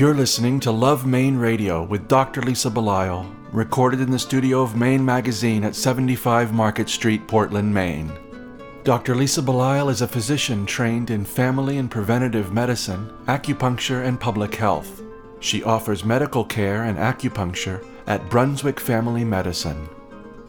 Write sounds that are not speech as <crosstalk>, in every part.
You're listening to Love Maine Radio with Dr. Lisa Belisle, recorded in the studio of Maine Magazine at 75 Market Street, Portland, Maine. Dr. Lisa Belisle is a physician trained in family and preventative medicine, acupuncture, and public health. She offers medical care and acupuncture at Brunswick Family Medicine.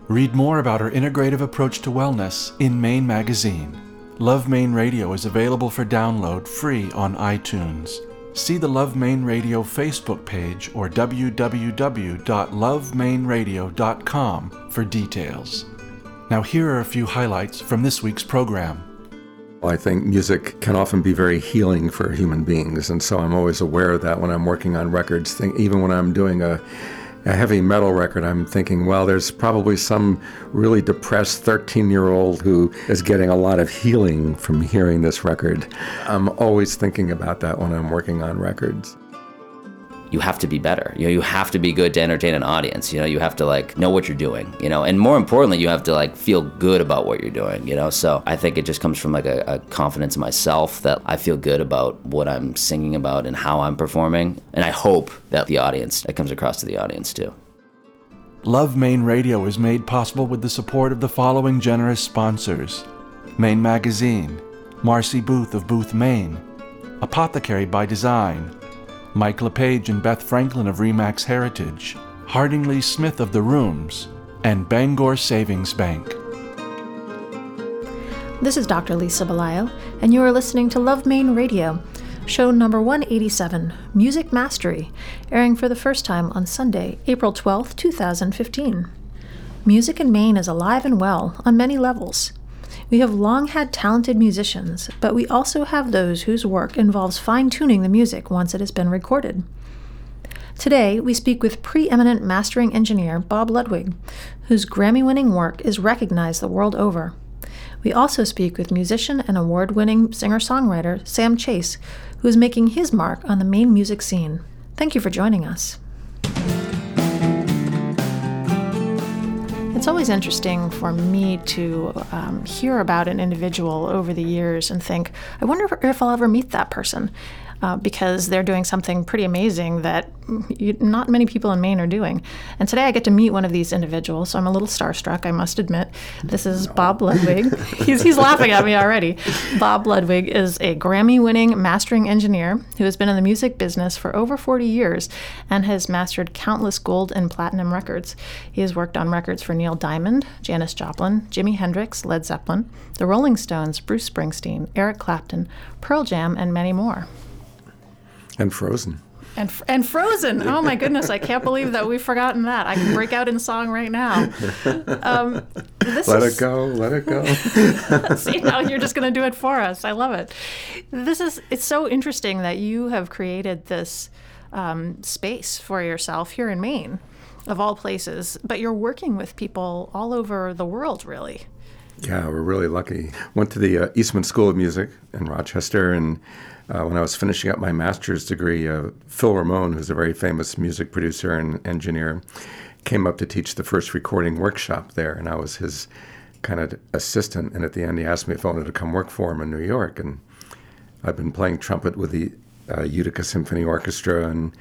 Read more about her integrative approach to wellness in Maine Magazine. Love Maine Radio is available for download free on iTunes. See the Love Maine Radio Facebook page or www.lovemaineradio.com for details. Now, here are a few highlights from this week's program. I think music can often be very healing for human beings, and so I'm always aware of that when I'm working on records. Even when I'm doing a a heavy metal record, I'm thinking, well, there's probably some really depressed 13 year old who is getting a lot of healing from hearing this record. I'm always thinking about that when I'm working on records you have to be better. You know, you have to be good to entertain an audience. You know, you have to like know what you're doing. You know, and more importantly, you have to like feel good about what you're doing. You know, so I think it just comes from like a, a confidence in myself that I feel good about what I'm singing about and how I'm performing, and I hope that the audience it comes across to the audience too. Love Maine Radio is made possible with the support of the following generous sponsors: Maine Magazine, Marcy Booth of Booth, Maine, Apothecary by Design. Mike LePage and Beth Franklin of Remax Heritage, Harding Lee Smith of The Rooms, and Bangor Savings Bank. This is Dr. Lisa Belisle, and you are listening to Love Maine Radio, show number 187, Music Mastery, airing for the first time on Sunday, April 12, 2015. Music in Maine is alive and well on many levels. We have long had talented musicians, but we also have those whose work involves fine tuning the music once it has been recorded. Today, we speak with preeminent mastering engineer Bob Ludwig, whose Grammy winning work is recognized the world over. We also speak with musician and award winning singer songwriter Sam Chase, who is making his mark on the Maine music scene. Thank you for joining us. It's always interesting for me to um, hear about an individual over the years and think, I wonder if I'll ever meet that person uh, because they're doing something pretty amazing that you, not many people in Maine are doing. And today I get to meet one of these individuals, so I'm a little starstruck, I must admit. This is no. Bob Ludwig. <laughs> he's, he's laughing at me already. Bob Ludwig is a Grammy winning mastering engineer who has been in the music business for over 40 years and has mastered countless gold and platinum records. He has worked on records for Neil Diamond, Janis Joplin, Jimi Hendrix, Led Zeppelin, the Rolling Stones, Bruce Springsteen, Eric Clapton, Pearl Jam, and many more. And Frozen. And, and Frozen. Oh my goodness, I can't believe that we've forgotten that. I can break out in song right now. Um, let is, it go, let it go. <laughs> see, now you're just going to do it for us. I love it. This is, it's so interesting that you have created this um, space for yourself here in Maine, of all places, but you're working with people all over the world, really. Yeah, we're really lucky. Went to the uh, Eastman School of Music in Rochester and uh, when I was finishing up my master's degree, uh, Phil Ramone, who's a very famous music producer and engineer, came up to teach the first recording workshop there, and I was his kind of assistant. And at the end, he asked me if I wanted to come work for him in New York. And I've been playing trumpet with the uh, Utica Symphony Orchestra, and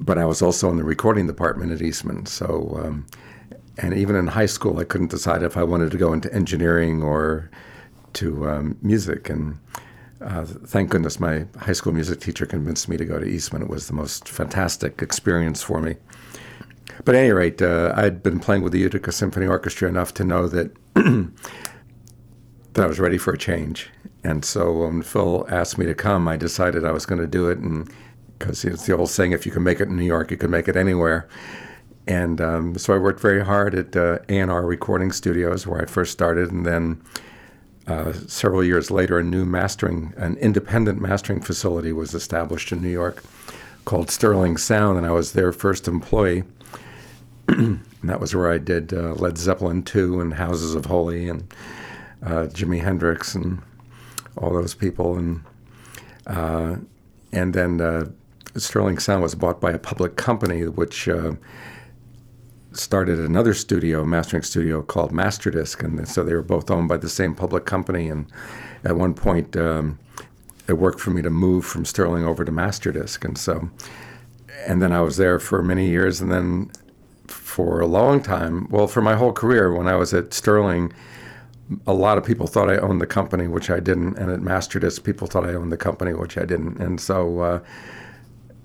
but I was also in the recording department at Eastman. So, um, and even in high school, I couldn't decide if I wanted to go into engineering or to um, music. And uh, thank goodness my high school music teacher convinced me to go to Eastman. It was the most fantastic experience for me. But at any rate, uh, I'd been playing with the Utica Symphony Orchestra enough to know that <clears throat> that I was ready for a change. And so when Phil asked me to come, I decided I was going to do it, and because it's the old saying, if you can make it in New York, you can make it anywhere. And um, so I worked very hard at uh, A&R Recording Studios, where I first started, and then uh, several years later, a new mastering, an independent mastering facility was established in New York called Sterling Sound, and I was their first employee. <clears throat> and that was where I did uh, Led Zeppelin 2 and Houses of Holy and uh, Jimi Hendrix and all those people. And, uh, and then uh, Sterling Sound was bought by a public company, which uh, started another studio, mastering studio called Masterdisc, and so they were both owned by the same public company. And at one point, um, it worked for me to move from Sterling over to Masterdisc, and so and then I was there for many years, and then for a long time, well, for my whole career, when I was at Sterling, a lot of people thought I owned the company, which I didn't, and at Masterdisc, people thought I owned the company, which I didn't, and so uh,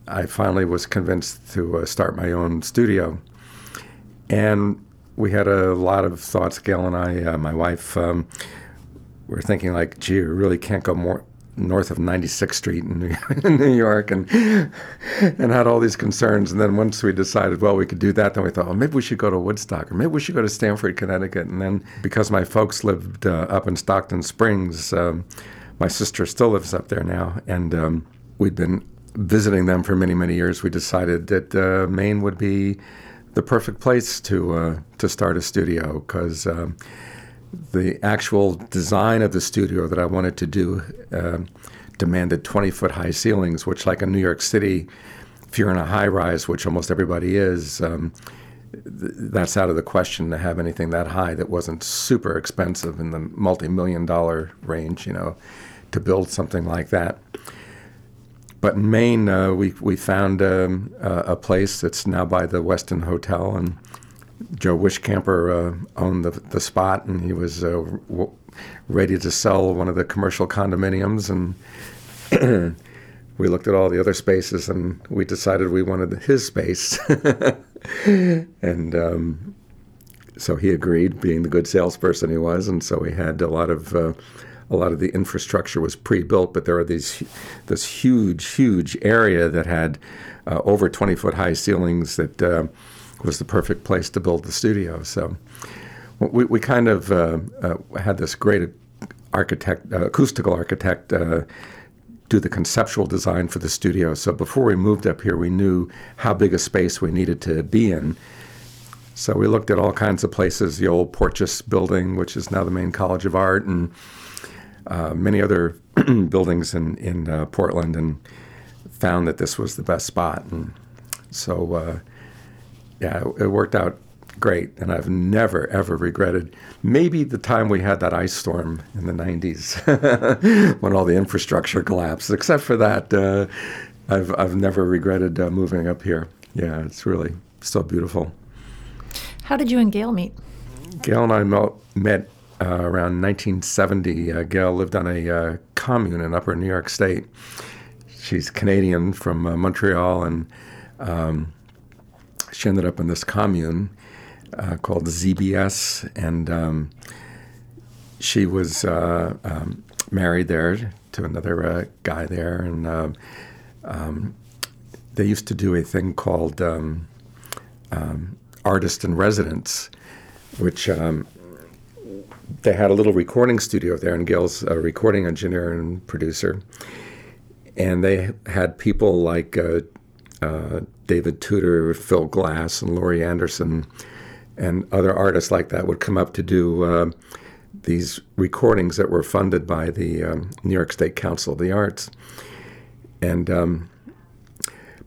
I finally was convinced to uh, start my own studio, and we had a lot of thoughts. Gail and I, uh, my wife, um, were thinking like, "Gee, we really can't go more north of 96th Street in New, <laughs> in New York, and and had all these concerns. And then once we decided, well, we could do that, then we thought, well, maybe we should go to Woodstock, or maybe we should go to Stamford, Connecticut. And then because my folks lived uh, up in Stockton Springs, um, my sister still lives up there now, and um, we'd been visiting them for many, many years. We decided that uh, Maine would be the perfect place to uh, to start a studio because um, the actual design of the studio that I wanted to do uh, demanded 20 foot high ceilings, which, like in New York City, if you're in a high rise, which almost everybody is, um, th- that's out of the question to have anything that high that wasn't super expensive in the multi million dollar range, you know, to build something like that. But in Maine, uh, we, we found um, a place that's now by the Westin Hotel, and Joe Wishcamper uh, owned the, the spot, and he was uh, w- ready to sell one of the commercial condominiums. And <clears throat> we looked at all the other spaces, and we decided we wanted his space. <laughs> and um, so he agreed, being the good salesperson he was. And so we had a lot of uh, a lot of the infrastructure was pre-built, but there are these this huge, huge area that had uh, over 20 foot high ceilings that uh, was the perfect place to build the studio. So we, we kind of uh, uh, had this great architect, uh, acoustical architect, uh, do the conceptual design for the studio. So before we moved up here, we knew how big a space we needed to be in. So we looked at all kinds of places, the old Porteous building, which is now the Maine College of Art, and uh, many other <clears throat> buildings in, in uh, Portland, and found that this was the best spot. And so yeah, it worked out great, and I've never ever regretted. Maybe the time we had that ice storm in the '90s <laughs> when all the infrastructure collapsed. Except for that, uh, I've I've never regretted uh, moving up here. Yeah, it's really so beautiful. How did you and Gail meet? Gail and I met uh, around 1970. Uh, Gail lived on a uh, commune in Upper New York State. She's Canadian from uh, Montreal and. Um, she ended up in this commune uh, called ZBS, and um, she was uh, um, married there to another guy there, and um, they used to do a thing called um, um, artist in residence, which they had a little recording studio there, and Gail's a recording engineer and producer, and they had people like uh, uh, David Tudor, Phil Glass, and Laurie Anderson, and other artists like that would come up to do uh, these recordings that were funded by the um, New York State Council of the Arts. And um,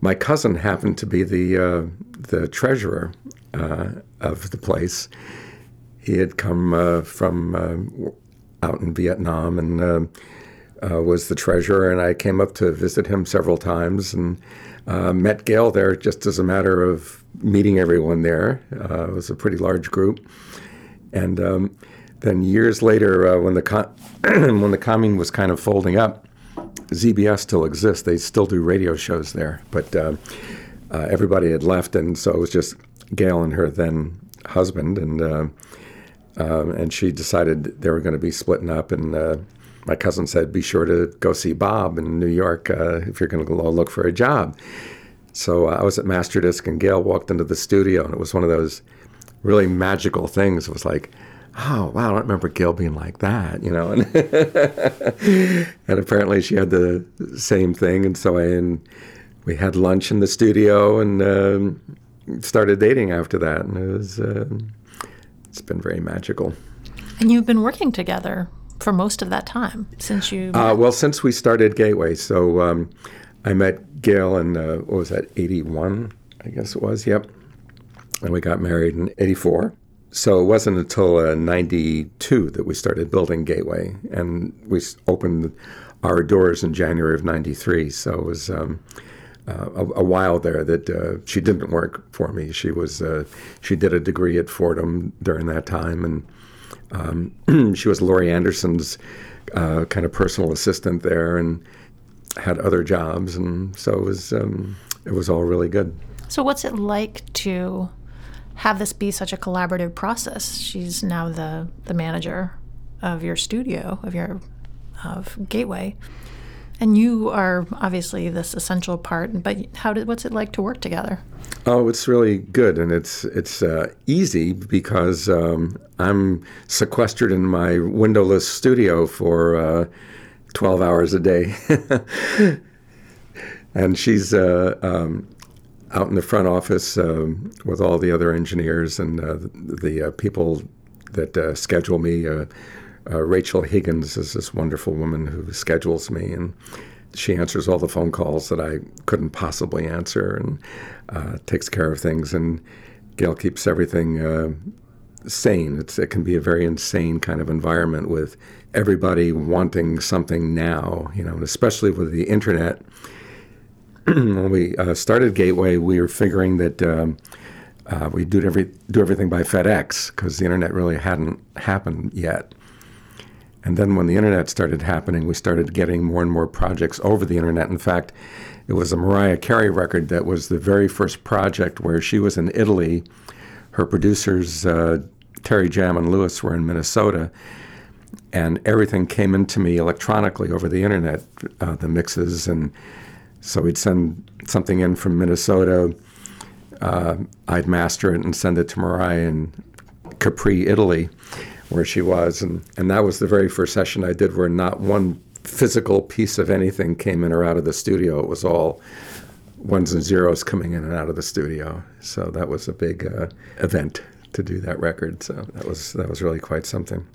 my cousin happened to be the uh, the treasurer uh, of the place. He had come uh, from uh, out in Vietnam and uh, was the treasurer, and I came up to visit him several times and met Gail there just as a matter of meeting everyone there. It was a pretty large group, and um, then years later, uh, when the <clears throat> when the commune was kind of folding up, ZBS still exists. They still do radio shows there, but uh, uh, everybody had left, and so it was just Gail and her then husband, and um, and she decided they were going to be splitting up, and my cousin said, "Be sure to go see Bob in New York uh, if you're going to go look for a job." So uh, I was at Masterdisc, and Gail walked into the studio, and it was one of those really magical things. It was like, "Oh wow, I don't remember Gail being like that," you know. And, <laughs> and apparently, she had the same thing, and so I and we had lunch in the studio and um, started dating after that, and it was uh, it's been very magical. And you've been working together for most of that time since you? Uh, well, since we started Gateway, so um, I met Gail in uh, what was that, '81, I guess it was. Yep, and we got married in '84. So it wasn't until '92 uh, that we started building Gateway, and we opened our doors in January of '93. So it was um, uh, a, a, while there that uh, she didn't work for me. She was uh, she did a degree at Fordham during that time, and um, <clears throat> she was Laurie Anderson's uh, kind of personal assistant there, and had other jobs, and so it was um, it was all really good. So, what's it like to have this be such a collaborative process? She's now the the manager of your studio of your of Gateway. And you are obviously this essential part, but how did what's it like to work together? Oh, it's really good, and it's it's uh, easy because um, I'm sequestered in my windowless studio for uh, 12 hours a day, <laughs> and she's uh, um, out in the front office um, with all the other engineers and uh, the uh, people that uh, schedule me uh, Rachel Higgins is this wonderful woman who schedules me, and she answers all the phone calls that I couldn't possibly answer and uh, takes care of things. And Gail keeps everything uh, sane. It's, it can be a very insane kind of environment with everybody wanting something now, you know, and especially with the internet. <clears throat> when we uh, started Gateway, we were figuring that. Um, uh, we do every do everything by FedEx because the internet really hadn't happened yet. And then when the internet started happening, we started getting more and more projects over the internet. In fact, it was a Mariah Carey record that was the very first project where she was in Italy. Her producers, uh, Terry Jam and Lewis, were in Minnesota. And everything came into me electronically over the internet, uh, the mixes. And so we'd send something in from Minnesota. Uh, I'd master it and send it to Mariah in Capri, Italy where she was. And, and that was the very first session I did where not one physical piece of anything came in or out of the studio. It was all ones and zeros coming in and out of the studio. So that was a big uh, event to do that record. So that was that was really quite something.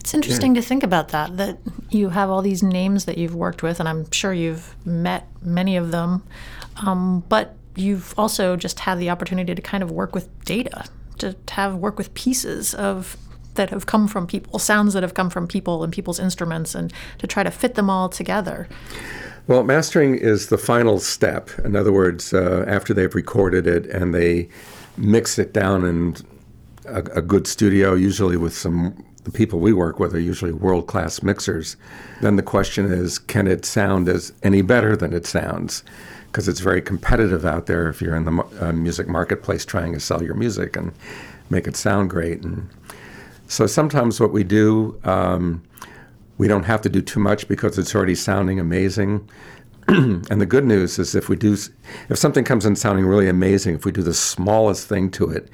It's interesting yeah. to think about that. That you have all these names that you've worked with, and I'm sure you've met many of them. Um, but you've also just had the opportunity to kind of work with data, to have work with pieces of that have come from people, sounds that have come from people and people's instruments, and to try to fit them all together. Well, mastering is the final step. In other words, uh, after they've recorded it and they mix it down in a, a good studio, usually with some the people we work with are usually world class mixers. Then the question is, can it sound as any better than it sounds? Because it's very competitive out there if you're in the uh, music marketplace trying to sell your music and make it sound great. And so sometimes what we do, um, we don't have to do too much because it's already sounding amazing. <clears throat> and the good news is if we do, if something comes in sounding really amazing, if we do the smallest thing to it,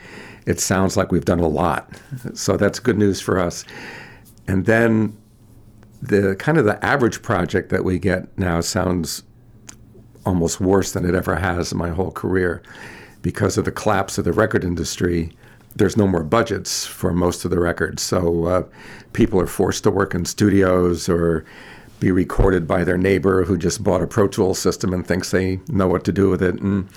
it sounds like we've done a lot. So that's good news for us. And then the kind of the average project that we get now sounds almost worse than it ever has in my whole career because of the collapse of the record industry there's no more budgets for most of the records. So uh, people are forced to work in studios or be recorded by their neighbor who just bought a Pro Tools system and thinks they know what to do with it. And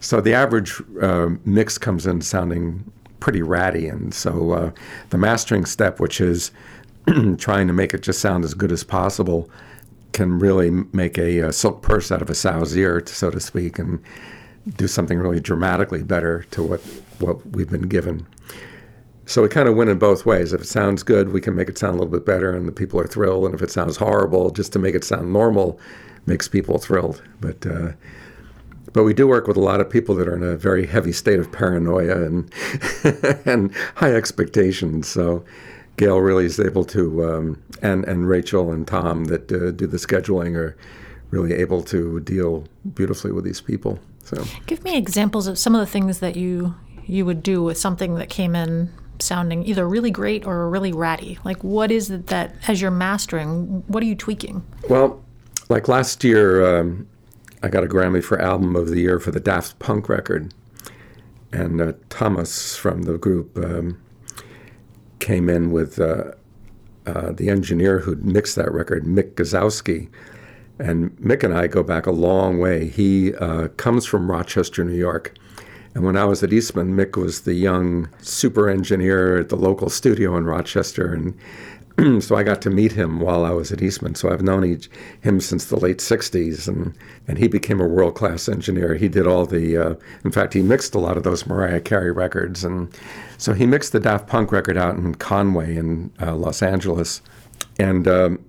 so the average uh, mix comes in sounding pretty ratty. And so uh, the mastering step, which is <clears throat> trying to make it just sound as good as possible, can really make a, a silk purse out of a sow's ear, so to speak, and do something really dramatically better to what what we've been given. So we kind of win in both ways. If it sounds good, we can make it sound a little bit better, and the people are thrilled. And if it sounds horrible, just to make it sound normal, makes people thrilled. But uh, but we do work with a lot of people that are in a very heavy state of paranoia and <laughs> and high expectations. So Gail really is able to, um, and and Rachel and Tom that uh, do the scheduling are really able to deal beautifully with these people. So give me examples of some of the things that you you would do with something that came in sounding either really great or really ratty? Like, what is it that, as you're mastering, what are you tweaking? Well, like last year, um, I got a Grammy for Album of the Year for the Daft Punk record. And uh, Thomas from the group um, came in with uh, uh, the engineer who mixed that record, Mick Guzauski. And Mick and I go back a long way. He uh, comes from Rochester, New York and when I was at Eastman, Mick was the young super engineer at the local studio in Rochester. And <clears throat> so I got to meet him while I was at Eastman. So I've known each, him since the late '60s, and and he became a world class engineer. He did all the, uh, in fact, he mixed a lot of those Mariah Carey records, and so he mixed the Daft Punk record out in Conway in uh, Los Angeles, and um,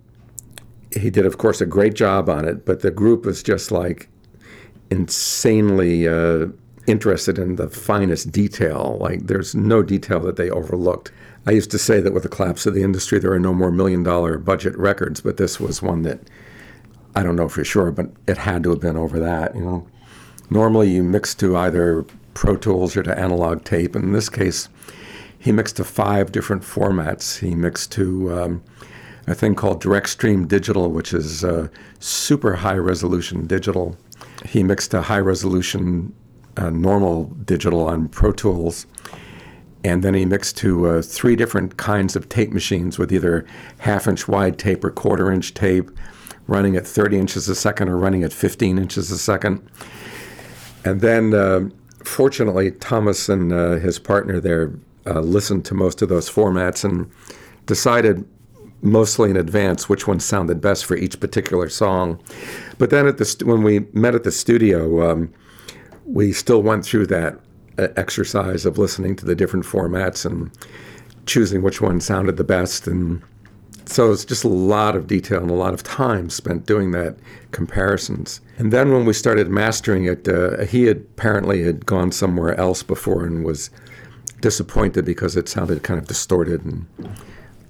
he did, of course, a great job on it. But the group was just like insanely. Uh, interested in the finest detail. Like, there's no detail that they overlooked. I used to say that with the collapse of the industry, there are no more million dollar budget records, but this was one that I don't know for sure, but it had to have been over that. You know, normally you mix to either Pro Tools or to analog tape. In this case, he mixed to five different formats. He mixed to um, a thing called Direct Stream Digital, which is uh, super high resolution digital. He mixed to high resolution uh, normal digital on Pro Tools and then he mixed to uh, three different kinds of tape machines with either half inch wide tape or quarter inch tape, running at 30 inches a second or running at 15 inches a second. And then, uh, fortunately, Thomas and uh, his partner there uh, listened to most of those formats and decided mostly in advance which one sounded best for each particular song. But then, at the st- when we met at the studio, um, we still went through that exercise of listening to the different formats and choosing which one sounded the best. And so it's just a lot of detail and a lot of time spent doing that comparisons. And then when we started mastering it, uh, he had apparently had gone somewhere else before and was disappointed because it sounded kind of distorted and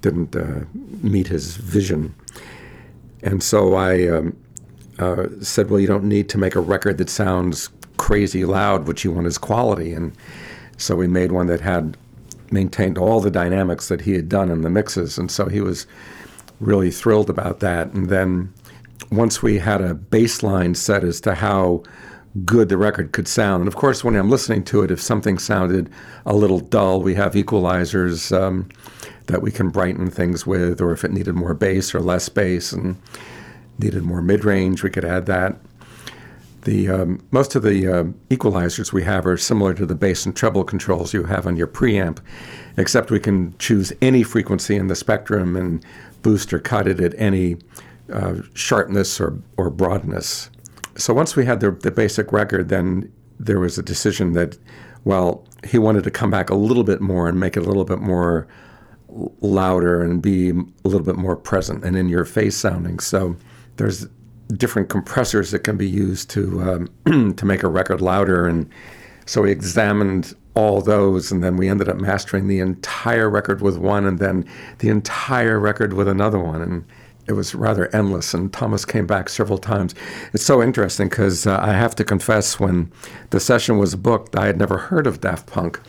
didn't uh, meet his vision. And so I um, uh, said, well, you don't need to make a record that sounds crazy loud. which you want is quality. And so we made one that had maintained all the dynamics that he had done in the mixes. And so he was really thrilled about that. And then once we had a baseline set as to how good the record could sound, and of course, when I'm listening to it, if something sounded a little dull, we have equalizers um, that we can brighten things with, or if it needed more bass or less bass and needed more mid range, we could add that. The um, most of the uh, equalizers we have are similar to the bass and treble controls you have on your preamp, except we can choose any frequency in the spectrum and boost or cut it at any uh, sharpness or, or broadness. So once we had the, the basic record, then there was a decision that, well, he wanted to come back a little bit more and make it a little bit more louder and be a little bit more present and in your face sounding. So there's different compressors that can be used to um, <clears throat> to make a record louder, and so we examined all those, and then we ended up mastering the entire record with one, and then the entire record with another one, and it was rather endless. And Thomas came back several times. It's so interesting because uh, I have to confess, when the session was booked, I had never heard of Daft Punk.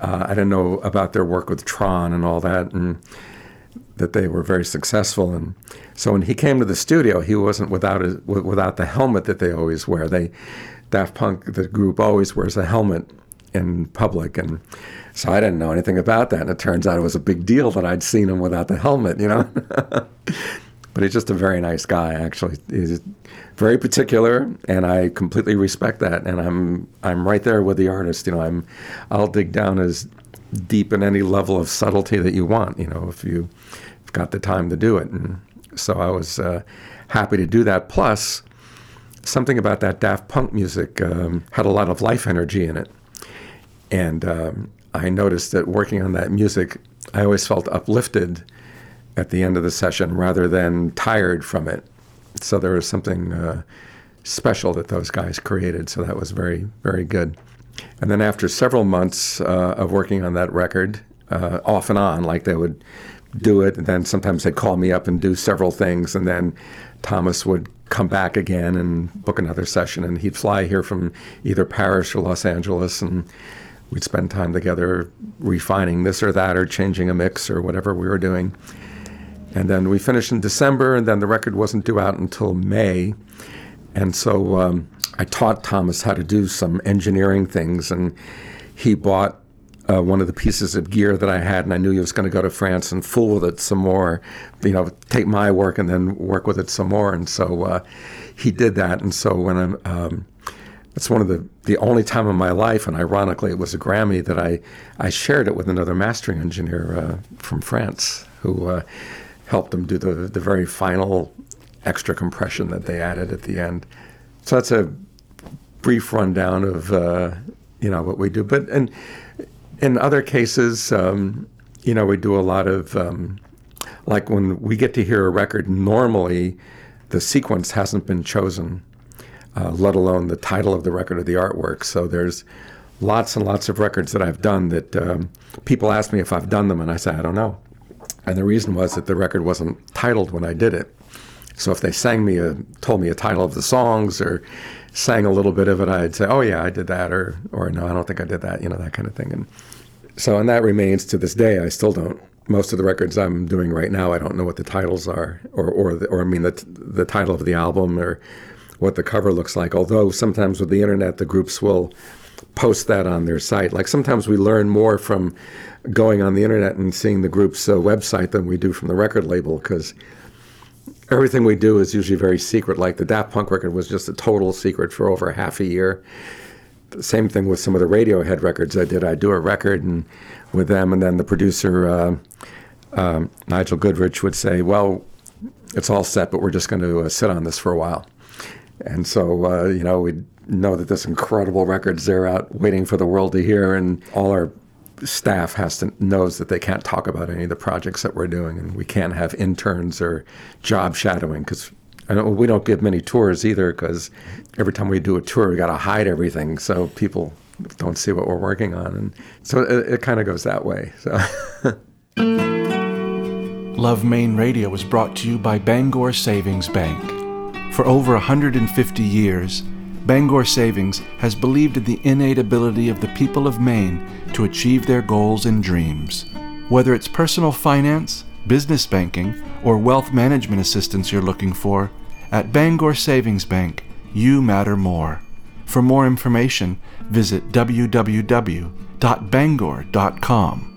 Uh, I didn't know about their work with Tron and all that, and that they were very successful. And so when he came to the studio, he wasn't without his, without the helmet that they always wear. They Daft Punk, the group, always wears a helmet in public, and so I didn't know anything about that. And it turns out it was a big deal that I'd seen him without the helmet, you know. <laughs> but he's just a very nice guy. Actually, he's very particular, and I completely respect that. And I'm I'm right there with the artist. You know, I'm I'll dig down as deep in any level of subtlety that you want. You know, if you've got the time to do it. And so I was uh, happy to do that. Plus, something about that Daft Punk music um, had a lot of life energy in it. And um, I noticed that working on that music, I always felt uplifted at the end of the session rather than tired from it. So there was something uh, special that those guys created. So that was very, very good. And then after several months uh, of working on that record, uh, off and on, like they would do it. And then sometimes they'd call me up and do several things. And then Thomas would come back again and book another session. And he'd fly here from either Paris or Los Angeles. And we'd spend time together refining this or that or changing a mix or whatever we were doing. And then we finished in December. And then the record wasn't due out until May. And so um, I taught Thomas how to do some engineering things. And he bought uh, one of the pieces of gear that I had, and I knew he was going to go to France and fool with it some more, you know, take my work and then work with it some more. And so uh, he did that. And so when I'm, um, it's one of the, the only time in my life, and ironically, it was a Grammy that I, I shared it with another mastering engineer uh, from France. who uh, helped them do the, the very final extra compression that they added at the end. So that's a brief rundown of uh, you know what we do. But in in other cases, um, you know, we do a lot of um, like when we get to hear a record. Normally, the sequence hasn't been chosen, uh, let alone the title of the record or the artwork. So there's lots and lots of records that I've done that um, people ask me if I've done them, and I say I don't know. And the reason was that the record wasn't titled when I did it. So if they sang me a, told me a title of the songs or sang a little bit of it, I'd say, "Oh yeah, I did that," or "or no, I don't think I did that," you know, that kind of thing. And so, and that remains to this day. I still don't. Most of the records I'm doing right now, I don't know what the titles are, or or the, or I mean the the title of the album or what the cover looks like. Although sometimes with the internet, the groups will post that on their site. Like sometimes we learn more from going on the internet and seeing the group's uh, website than we do from the record label because everything we do is usually very secret. Like the Daft Punk record was just a total secret for over half a year. The same thing with some of the Radiohead records I did. I do a record and with them, and then the producer uh, um, Nigel Godrich would say, "Well, it's all set, but we're just going to uh, sit on this for a while." And so, uh, you know, we know that this incredible record's there out waiting for the world to hear, and all our staff has to knows that they can't talk about any of the projects that we're doing, and we can't have interns or job shadowing because we don't give many tours either because every time we do a tour, we got to hide everything so people don't see what we're working on, and so it, it kind of goes that way. So. <laughs> Love Maine Radio is brought to you by Bangor Savings Bank. For over 150 years, Bangor Savings has believed in the innate ability of the people of Maine to achieve their goals and dreams. Whether it's personal finance, business banking, or wealth management assistance you're looking for, at Bangor Savings Bank, you matter more. For more information, visit www.bangor.com.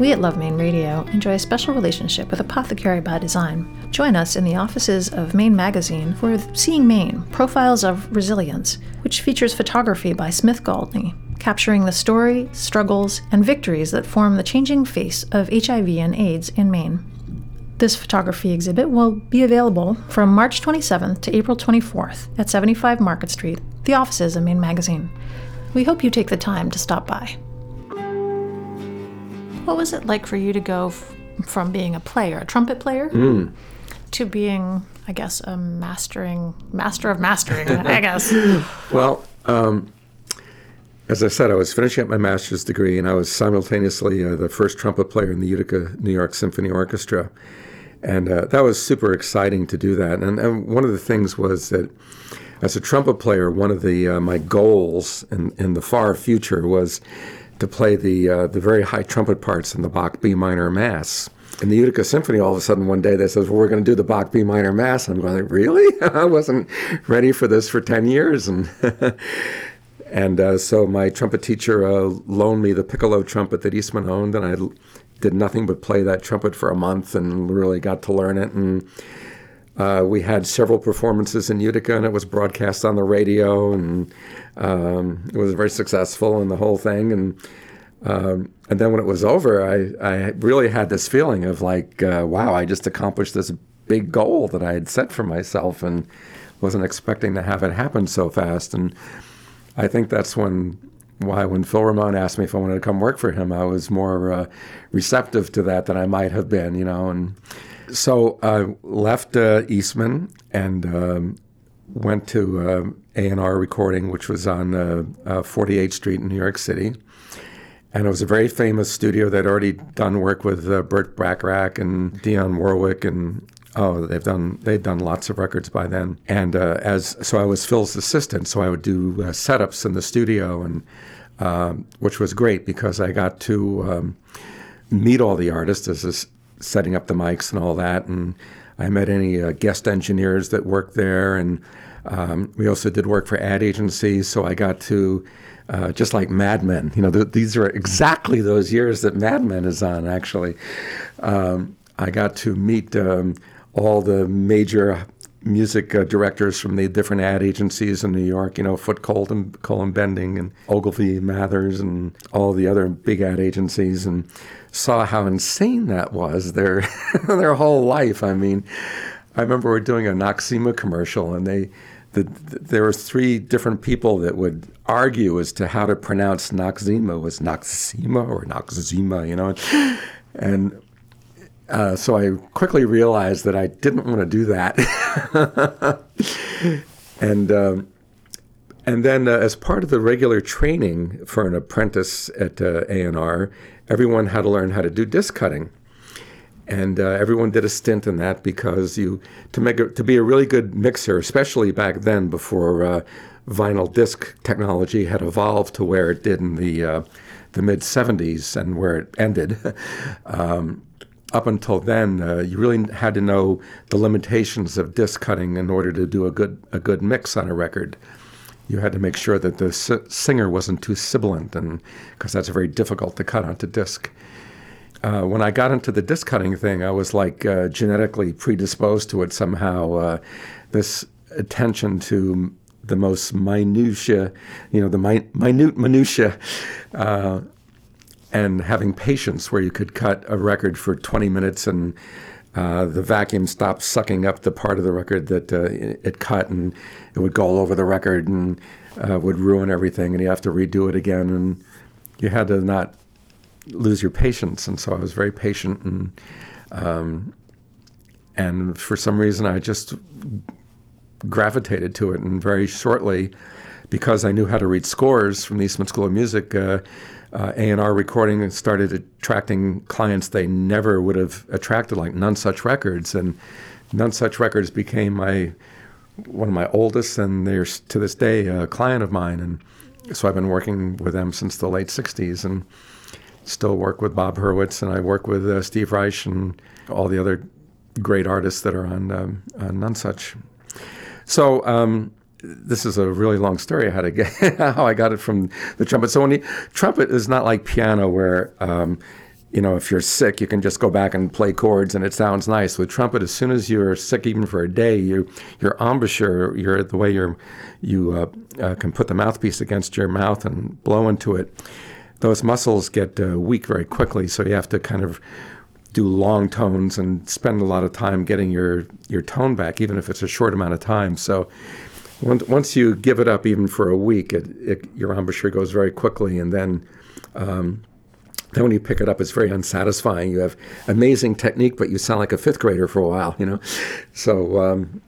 We at Love Maine Radio enjoy a special relationship with Apothecary by Design. Join us in the offices of Maine Magazine for Seeing Maine Profiles of Resilience, which features photography by Smith Galtney, capturing the story, struggles, and victories that form the changing face of HIV and AIDS in Maine. This photography exhibit will be available from March 27th to April 24th at 75 Market Street, the offices of Maine Magazine. We hope you take the time to stop by. What was it like for you to go f- from being a player, a trumpet player, Mm. to being, I guess, a mastering master of mastering? <laughs> I guess. Well, um, as I said, I was finishing up my master's degree, and I was simultaneously uh, the first trumpet player in the Utica New York Symphony Orchestra, and uh, that was super exciting to do that. And, and one of the things was that, as a trumpet player, one of the uh, my goals in, in the far future was to play the uh, the very high trumpet parts in the Bach B minor Mass. In the Utica Symphony, all of a sudden one day they says, "Well, we're going to do the Bach B minor Mass." I'm going, "Really? <laughs> I wasn't ready for this for ten years." And <laughs> and uh, so my trumpet teacher uh, loaned me the piccolo trumpet that Eastman owned, and I did nothing but play that trumpet for a month and really got to learn it. And uh, we had several performances in Utica, and it was broadcast on the radio, and um, it was very successful and the whole thing. And um, and then when it was over, I, I really had this feeling of like, uh, wow, I just accomplished this big goal that I had set for myself, and wasn't expecting to have it happen so fast. And I think that's when why when Phil Ramone asked me if I wanted to come work for him, I was more uh, receptive to that than I might have been, you know. And so I left uh, Eastman and um, went to uh, A&R Recording, which was on uh, uh, 48th Street in New York City. And it was a very famous studio. That had already done work with uh, Burt Bacharach and Dionne Warwick and oh they've done they've done lots of records by then. And uh, as so I was Phil's assistant so I would do uh, setups in the studio and um, which was great because I got to um, meet all the artists. As setting up the mics and all that and I met any uh, guest engineers that worked there and um, we also did work for ad agencies so I got to uh, just like Mad Men. You know, th- these are exactly those years that Mad Men is on, actually. Um, I got to meet um, all the major music uh, directors from the different ad agencies in New York, you know, Foot Colton, Colin Bending and Ogilvy Mathers and all the other big ad agencies and saw how insane that was their <laughs> their whole life. I mean, I remember we are doing a Noxzema commercial and they the, the, there were three different people that would argue as to how to pronounce Noxzema was Noxzema or Noxzema, you know. And uh, so I quickly realized that I didn't want to do that. <laughs> and um, and then uh, as part of the regular training for an apprentice at uh, A&R, everyone had to learn how to do disc cutting. And uh, everyone did a stint in that because you to make a, to be a really good mixer, especially back then before uh, vinyl disc technology had evolved to where it did in the uh, the mid 70s and where it ended. <laughs> um, up until then, uh, you really had to know the limitations of disc cutting in order to do a good a good mix on a record. You had to make sure that the singer wasn't too sibilant, and because that's very difficult to cut onto disc. Uh, when I got into the disc cutting thing, I was like uh, genetically predisposed to it somehow. Uh, this attention to the most minutia, you know, the mi- minute minutia uh, and having patience where you could cut a record for 20 minutes and uh, the vacuum stopped sucking up the part of the record that uh, it cut and it would go all over the record and uh, would ruin everything and you have to redo it again and you had to not lose your patience. And so I was very patient and um, and for some reason I just gravitated to it. And very shortly because I knew how to read scores from the Eastman School of Music uh, A&R recording started attracting clients they never would have attracted, like Nonesuch Records, and Nonesuch Records became my one of my oldest, and they're to this day a client of mine, and so I've been working with them since the late '60s, and still work with Bob Hurwitz, and I work with uh, Steve Reich and all the other great artists that are on, um, on Nonesuch. So. Um, this is a really long story how to get <laughs> how I got it from the trumpet. So when you, trumpet is not like piano where um, you know if you're sick you can just go back and play chords and it sounds nice. With trumpet, as soon as you're sick even for a day, you your embouchure, your the way you you uh, uh, can put the mouthpiece against your mouth and blow into it. Those muscles get uh, weak very quickly, so you have to kind of do long tones and spend a lot of time getting your your tone back, even if it's a short amount of time. So once you give it up, even for a week, it, it, your embouchure goes very quickly, and then um, then when you pick it up, it's very unsatisfying. You have amazing technique, but you sound like a fifth grader for a while, you know. So um,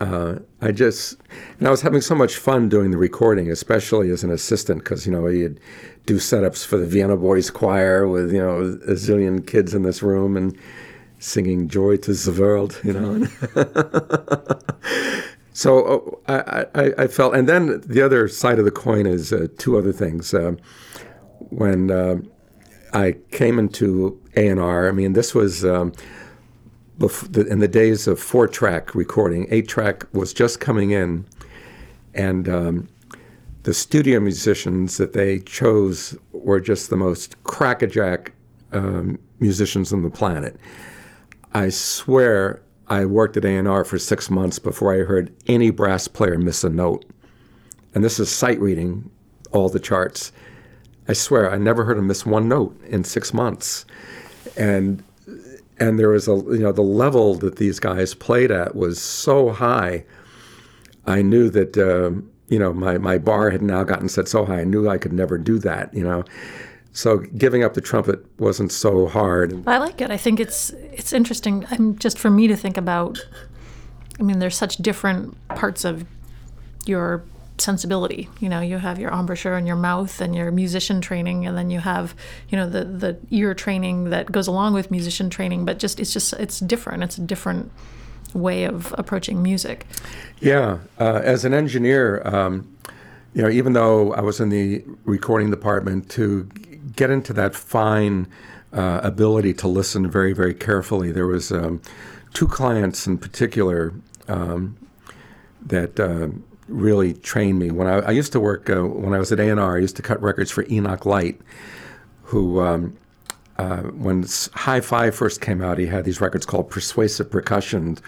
uh, I just, and I was having so much fun doing the recording, especially as an assistant, because you know you'd do setups for the Vienna Boys Choir with you know a zillion kids in this room and singing "Joy to the World," you know. <laughs> So uh, I, I, I, felt, and then the other side of the coin is uh, two other things. Uh, when uh, I came into A and R, I mean, this was um, the, in the days of four-track recording. Eight-track was just coming in, and um, the studio musicians that they chose were just the most crackerjack um, musicians on the planet. I swear I worked at A&R for six months before I heard any brass player miss a note. And this is sight reading all the charts. I swear I never heard him miss one note in six months. And and there was a you know the level that these guys played at was so high. I knew that um, you know my my bar had now gotten set so high. I knew I could never do that. You know, so giving up the trumpet wasn't so hard. I like it. I think it's it's interesting. I'm just for me to think about. I mean, there's such different parts of your sensibility. You know, you have your embouchure and your mouth and your musician training, and then you have, you know, the the ear training that goes along with musician training. But just it's just it's different. It's a different way of approaching music. Yeah, uh, as an engineer. Um, you know, even though I was in the recording department, to get into that fine uh, ability to listen very, very carefully. There was um, two clients in particular um, that uh, really trained me. When I, I used to work uh, when I was at A&R, I used to cut records for Enoch Light, who. Um, uh, when Hi-Fi first came out, he had these records called Persuasive Percussion,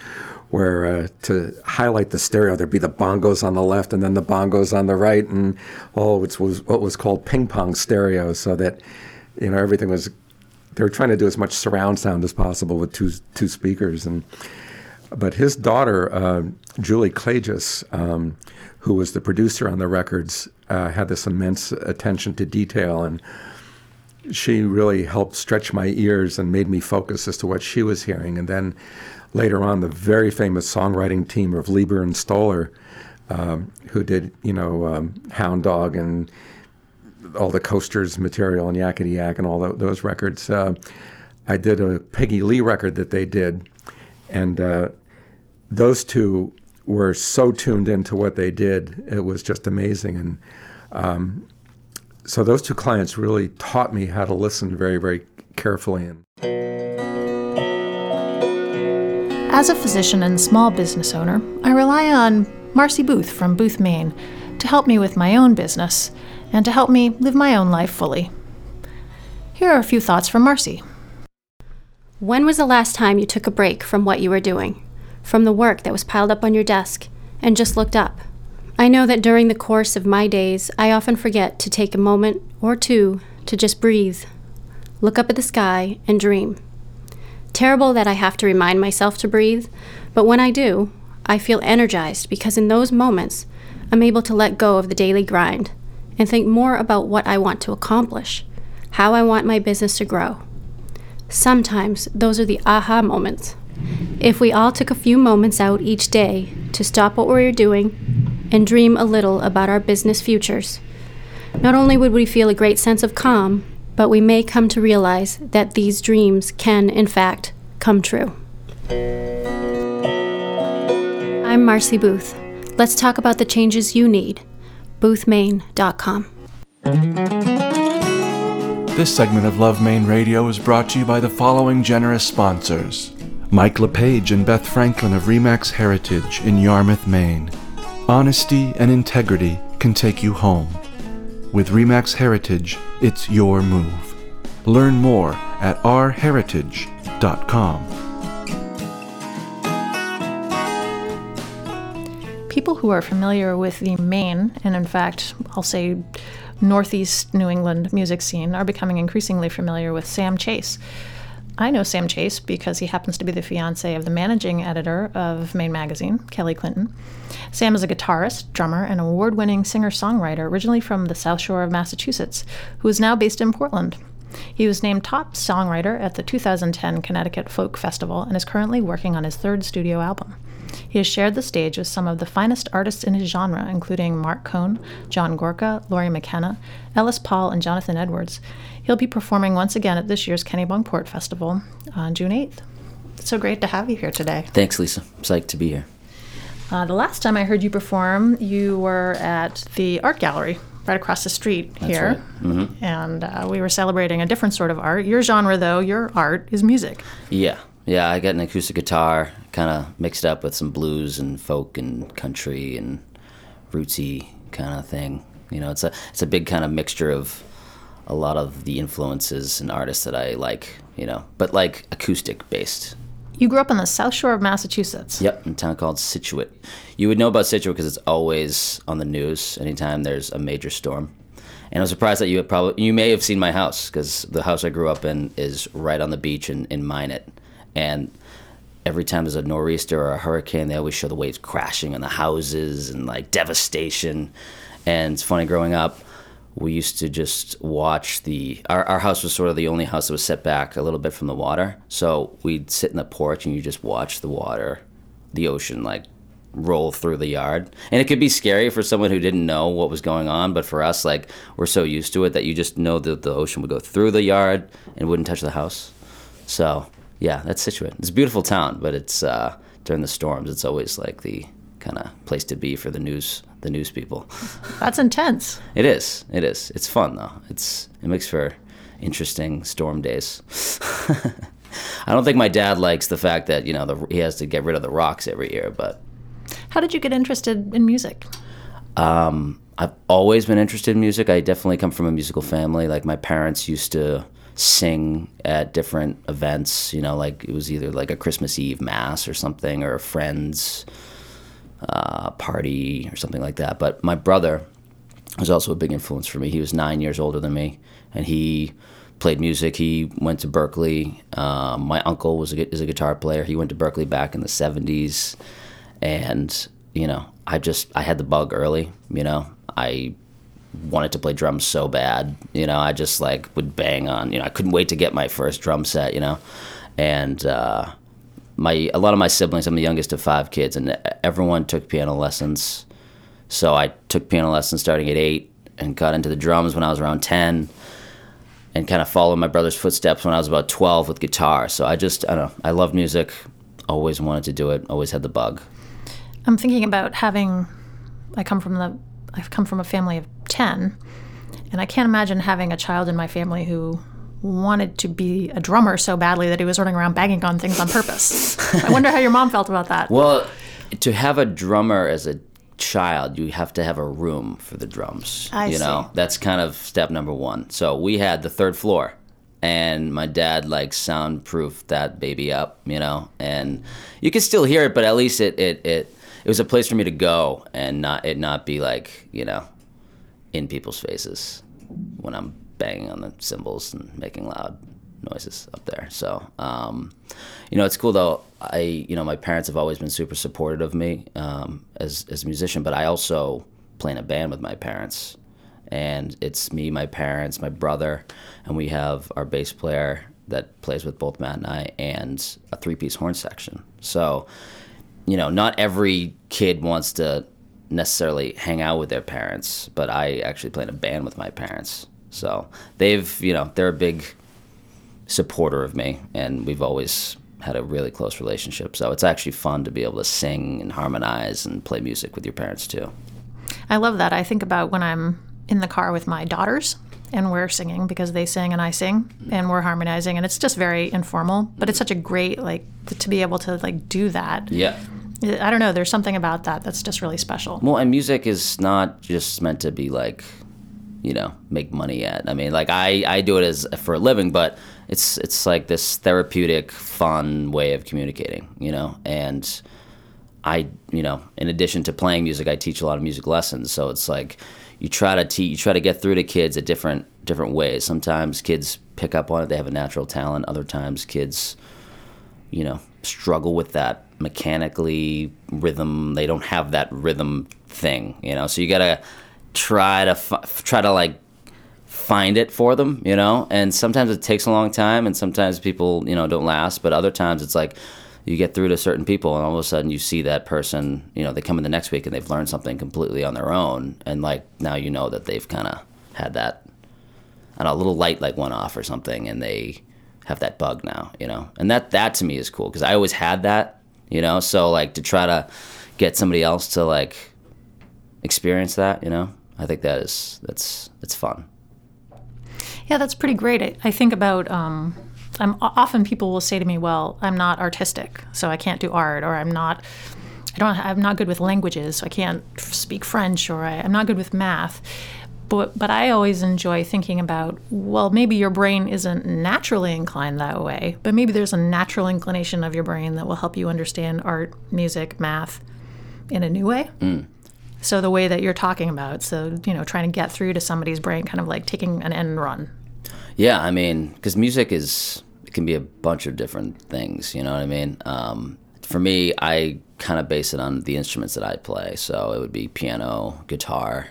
where uh, to highlight the stereo, there'd be the bongos on the left and then the bongos on the right, and all which was what was called ping pong stereo, so that you know everything was. They were trying to do as much surround sound as possible with two two speakers, and but his daughter uh, Julie Klages, um, who was the producer on the records, uh, had this immense attention to detail and she really helped stretch my ears and made me focus as to what she was hearing. And then later on, the very famous songwriting team of Leiber and Stoller, um, who did, you know, um, Hound Dog and all the Coasters material and Yakety Yak and all the, those records. Uh, I did a Peggy Lee record that they did, and uh, those two were so tuned into what they did. It was just amazing. And um, so those two clients really taught me how to listen very, very carefully. As a physician and small business owner, I rely on Marcy Booth from Booth, Maine, to help me with my own business and to help me live my own life fully. Here are a few thoughts from Marcy. When was the last time you took a break from what you were doing, from the work that was piled up on your desk, and just looked up? I know that during the course of my days, I often forget to take a moment or two to just breathe, look up at the sky, and dream. Terrible that I have to remind myself to breathe, but when I do, I feel energized because in those moments, I'm able to let go of the daily grind and think more about what I want to accomplish, how I want my business to grow. Sometimes those are the aha moments. If we all took a few moments out each day to stop what we're doing and dream a little about our business futures. Not only would we feel a great sense of calm, but we may come to realize that these dreams can, in fact, come true. I'm Marcy Booth. Let's talk about the changes you need. BoothMaine.com. This segment of Love Maine Radio is brought to you by the following generous sponsors Mike LePage and Beth Franklin of Remax Heritage in Yarmouth, Maine. Honesty and integrity can take you home. With Remax Heritage, it's your move. Learn more at ourheritage.com. People who are familiar with the Maine, and in fact, I'll say Northeast New England music scene, are becoming increasingly familiar with Sam Chase. I know Sam Chase because he happens to be the fiance of the managing editor of Maine Magazine, Kelly Clinton. Sam is a guitarist, drummer, and award winning singer songwriter originally from the South Shore of Massachusetts, who is now based in Portland. He was named top songwriter at the 2010 Connecticut Folk Festival and is currently working on his third studio album. He has shared the stage with some of the finest artists in his genre, including Marc Cohn, John Gorka, Lori McKenna, Ellis Paul, and Jonathan Edwards. He'll be performing once again at this year's Kennebunkport Festival on June 8th. It's so great to have you here today. Thanks, Lisa. Psyched to be here. Uh, the last time I heard you perform, you were at the art gallery right across the street That's here. right. Mm-hmm. And uh, we were celebrating a different sort of art. Your genre, though, your art is music. Yeah, yeah. I got an acoustic guitar, kind of mixed up with some blues and folk and country and rootsy kind of thing. You know, it's a it's a big kind of mixture of a lot of the influences and artists that I like. You know, but like acoustic based. You grew up on the South Shore of Massachusetts. Yep, in a town called Scituate. You would know about Scituate because it's always on the news anytime there's a major storm. And I'm surprised that you had probably you may have seen my house because the house I grew up in is right on the beach in, in Minot. And every time there's a nor'easter or a hurricane, they always show the waves crashing on the houses and like devastation. And it's funny growing up, we used to just watch the our, our house was sort of the only house that was set back a little bit from the water. So we'd sit in the porch and you just watch the water, the ocean like roll through the yard. And it could be scary for someone who didn't know what was going on, but for us like we're so used to it that you just know that the ocean would go through the yard and wouldn't touch the house. So yeah, that's Scituate. It's a beautiful town, but it's uh, during the storms. It's always like the kind of place to be for the news the news people. That's intense. It is. It is. It's fun though. It's it makes for interesting storm days. <laughs> I don't think my dad likes the fact that you know the, he has to get rid of the rocks every year, but How did you get interested in music? um, I've always been interested in music. I definitely come from a musical family. Like my parents used to sing at different events. You know, like it was either like a Christmas Eve mass or something, or a friend's uh, party or something like that. But my brother was also a big influence for me. He was nine years older than me, and he played music. He went to Berklee. Um, my uncle was a, is a guitar player. He went to Berklee back in the '70s, and you know, I just I had the bug early. You know, I wanted to play drums so bad. You know, I just like would bang on. You know, I couldn't wait to get my first drum set. You know, and uh, my a lot of my siblings. I'm the youngest of five kids, and everyone took piano lessons. So I took piano lessons starting at eight, and got into the drums when I was around ten, and kind of followed my brother's footsteps when I was about twelve with guitar. So I just I don't know. I love music. Always wanted to do it. Always had the bug. I'm thinking about having. I come from the. I've come from a family of ten, and I can't imagine having a child in my family who wanted to be a drummer so badly that he was running around banging on things on purpose. I wonder how your mom felt about that. <laughs> Well, to have a drummer as a child, you have to have a room for the drums. I you know, see. that's kind of step number one. So we had the third floor, and my dad like soundproofed that baby up. You know, and you could still hear it, but at least it it it it was a place for me to go and not it not be like you know in people's faces when I'm banging on the cymbals and making loud noises up there. So, um, you know, it's cool though. I, you know, my parents have always been super supportive of me um, as as a musician, but I also play in a band with my parents, and it's me, my parents, my brother, and we have our bass player that plays with both Matt and I, and a three piece horn section. So, you know, not every kid wants to necessarily hang out with their parents, but I actually play in a band with my parents. So they've, you know, they're a big supporter of me, and we've always had a really close relationship. So it's actually fun to be able to sing and harmonize and play music with your parents too. I love that. I think about when I'm in the car with my daughters and we're singing because they sing and I sing and we're harmonizing and it's just very informal, but it's such a great like to be able to like do that. Yeah. I don't know, there's something about that that's just really special. Well, and music is not just meant to be like, you know, make money at. I mean, like I, I do it as for a living, but it's it's like this therapeutic, fun way of communicating, you know. And I, you know, in addition to playing music, I teach a lot of music lessons. So it's like you try to teach, you try to get through to kids at different different ways. Sometimes kids pick up on it; they have a natural talent. Other times, kids, you know, struggle with that mechanically rhythm. They don't have that rhythm thing, you know. So you gotta try to try to like find it for them, you know. And sometimes it takes a long time, and sometimes people, you know, don't last. But other times it's like you get through to certain people, and all of a sudden you see that person, you know, they come in the next week and they've learned something completely on their own, and like now you know that they've kind of had that, I a little light like went off or something, and they have that bug now, you know. And that that to me is cool because I always had that, you know. So like to try to get somebody else to like experience that, you know, I think that is that's it's fun. Yeah, that's pretty great. I, I think about um, I'm often people will say to me, "Well, I'm not artistic, so I can't do art," or "I'm not, I don't, I'm not good with languages, so I can't speak French," or I, "I'm not good with math." But but I always enjoy thinking about, well, maybe your brain isn't naturally inclined that way, but maybe there's a natural inclination of your brain that will help you understand art, music, math in a new way. So the way that you're talking about, so you know, trying to get through to somebody's brain, kind of like taking an end run. Yeah, I mean, because music is it can be a bunch of different things. You know what I mean? Um, for me, I kind of base it on the instruments that I play. So it would be piano, guitar,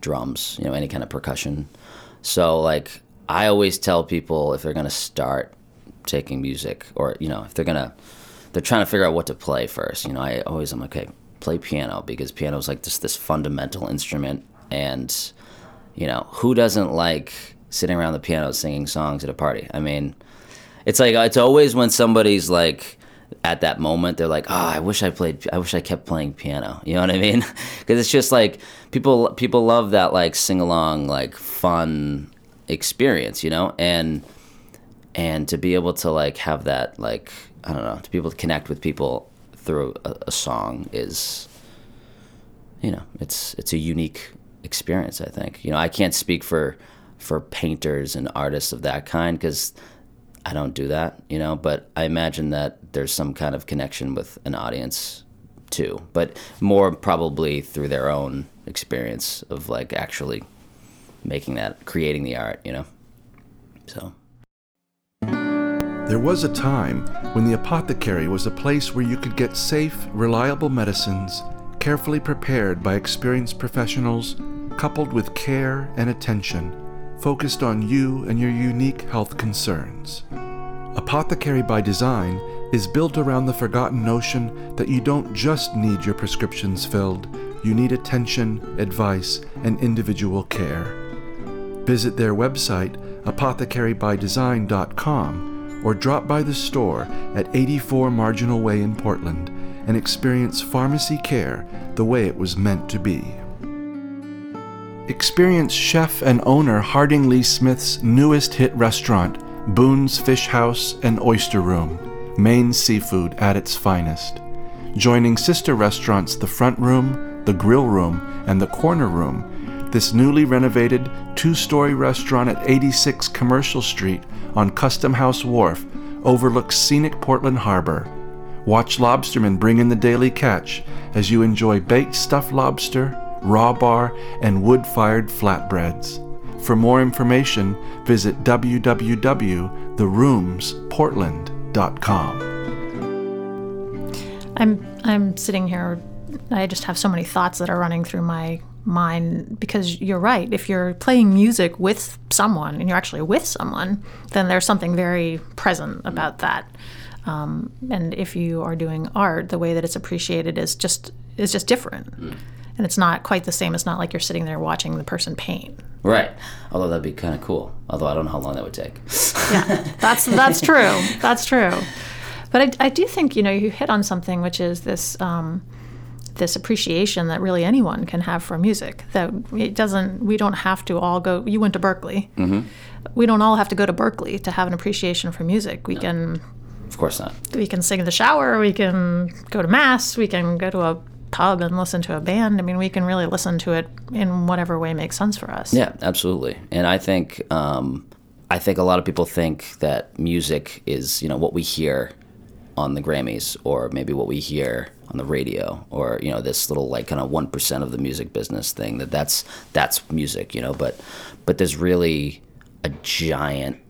drums. You know, any kind of percussion. So like, I always tell people if they're gonna start taking music, or you know, if they're gonna they're trying to figure out what to play first. You know, I always I'm like, okay, play piano because piano is like just this fundamental instrument, and you know, who doesn't like sitting around the piano singing songs at a party? I mean, it's like it's always when somebody's like at that moment they're like, "Oh, I wish I played I wish I kept playing piano." <laughs> You know what I mean? <laughs> Cuz it's just like people people love that like sing-along like fun experience, you know? And and to be able to like have that like I don't know, to be able to connect with people through a, a song is you know, it's it's a unique experience, I think. You know, I can't speak for for painters and artists of that kind because I don't do that, you know. But I imagine that there's some kind of connection with an audience too, but more probably through their own experience of like actually making that, creating the art, you know. So. There was a time when the apothecary was a place where you could get safe, reliable medicines, carefully prepared by experienced professionals, coupled with care and attention, focused on you and your unique health concerns. Apothecary by Design is built around the forgotten notion that you don't just need your prescriptions filled, you need attention, advice, and individual care. Visit their website, apothecarybydesign.com, or drop by the store at 84 Marginal Way in Portland and experience pharmacy care the way it was meant to be. Experience chef and owner Harding Lee Smith's newest hit restaurant, Boone's Fish House and Oyster Room, Maine seafood at its finest. Joining sister restaurants The Front Room, The Grill Room, and The Corner Room, this newly renovated two story restaurant at 86 Commercial Street on Custom House Wharf overlooks scenic Portland Harbor. Watch lobstermen bring in the daily catch as you enjoy baked stuffed lobster, raw bar, and wood fired flatbreads. For more information, visit www.theroomsportland.com. I'm I'm sitting here. I just have so many thoughts that are running through my mind because you're right. If you're playing music with someone and you're actually with someone, then there's something very present about that. Um, and if you are doing art, the way that it's appreciated is just is just different, and it's not quite the same. It's not like you're sitting there watching the person paint. Right. Although that'd be kind of cool. Although I don't know how long that would take. Yeah, <laughs> that's that's true. That's true. But I, I do think you know you hit on something which is this um, this appreciation that really anyone can have for music. That it doesn't. We don't have to all go. You went to Berklee. Mm-hmm. We don't all have to go to Berklee to have an appreciation for music. We can Of course not. we can sing in the shower. We can go to mass. We can go to a pub and listen to a band. I mean, we can really listen to it in whatever way makes sense for us. Yeah, absolutely. And I think um, I think a lot of people think that music is you know what we hear on the Grammys or maybe what we hear on the radio or you know this little like kind of one percent of the music business thing that that's that's music you know but but there's really a giant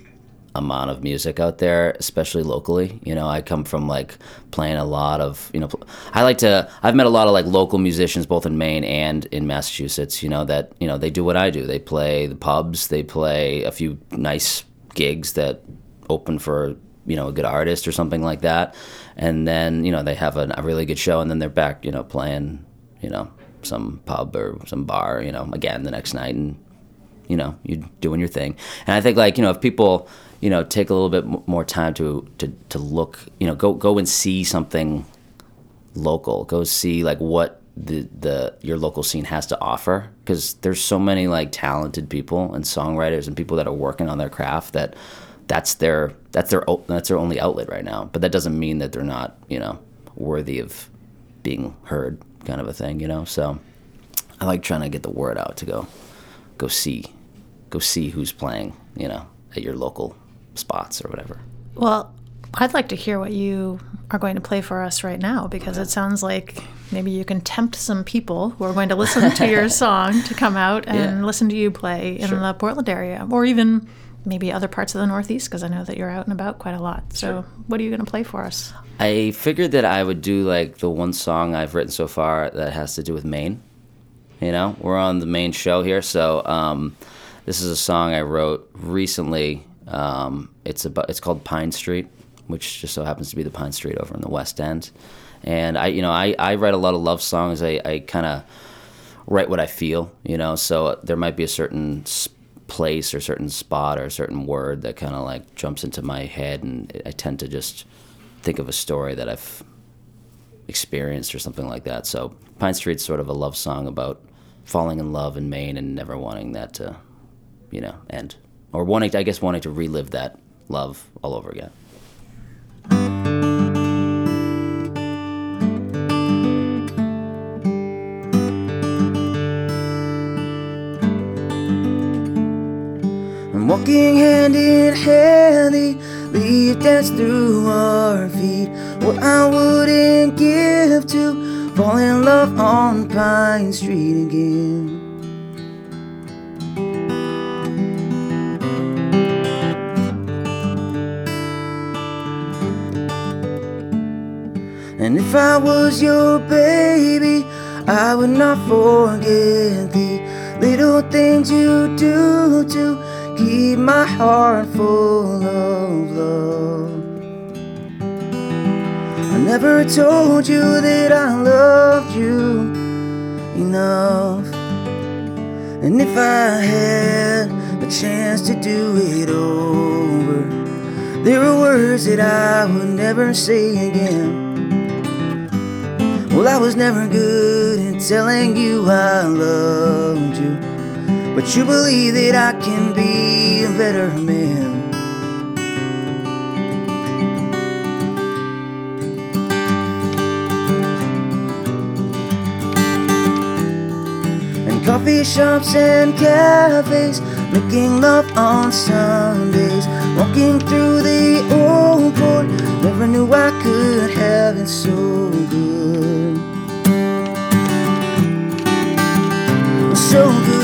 amount of music out there, especially locally. You know, I come from like playing a lot of, you know, I like to, I've met a lot of like local musicians both in Maine and in Massachusetts, you know, that, you know, they do what I do. They play the pubs, they play a few nice gigs that open for, you know, a good artist or something like that. And then, you know, they have a, a really good show and then they're back, you know, playing, you know, some pub or some bar, you know, again the next night and you know, you're doing your thing. And I think like, you know, if people, you know, take a little bit more time to, to, to look, you know, go, go and see something local, go see like what the, the, your local scene has to offer. Cause there's so many like talented people and songwriters and people that are working on their craft that that's their, that's their, that's their only outlet right now. But that doesn't mean that they're not, you know, worthy of being heard kind of a thing, you know? So I like trying to get the word out to go, go see, go see who's playing, you know, at your local spots or whatever. Well, I'd like to hear what you are going to play for us right now because it sounds like maybe you can tempt some people who are going to listen to your <laughs> song to come out and Yeah. listen to you play in Sure. the Portland area or even maybe other parts of the Northeast because I know that you're out and about quite a lot. So, what are you going to play for us? I figured that I would do like the one song I've written so far that has to do with Maine. You know, we're on the Maine show here, so um, this is a song I wrote recently. Um, it's about it's called Pine Street, which just so happens to be the Pine Street over in the West End. And I, you know, I, I write a lot of love songs. I, I kind of write what I feel, you know. So there might be a certain s- place or certain spot or a certain word that kind of like jumps into my head, and I tend to just think of a story that I've experienced or something like that. So Pine Street's sort of a love song about falling in love in Maine and never wanting that to, you know, end or wanting, to, I guess, wanting to relive that love all over again. Walking hand in hand, the leaf dance through our feet. What I wouldn't give to fall in love on Pine Street again. And if I was your baby, I would not forget the little things you do to keep my heart full of love. I never told you that I loved you enough. And if I had a chance to do it over, there are words that I would never say again. Well, I was never good at telling you I loved you, but you believe that I can be a better man. And coffee shops and cafes, making love on Sundays, walking through the old port. Never knew I could have it so good. So good.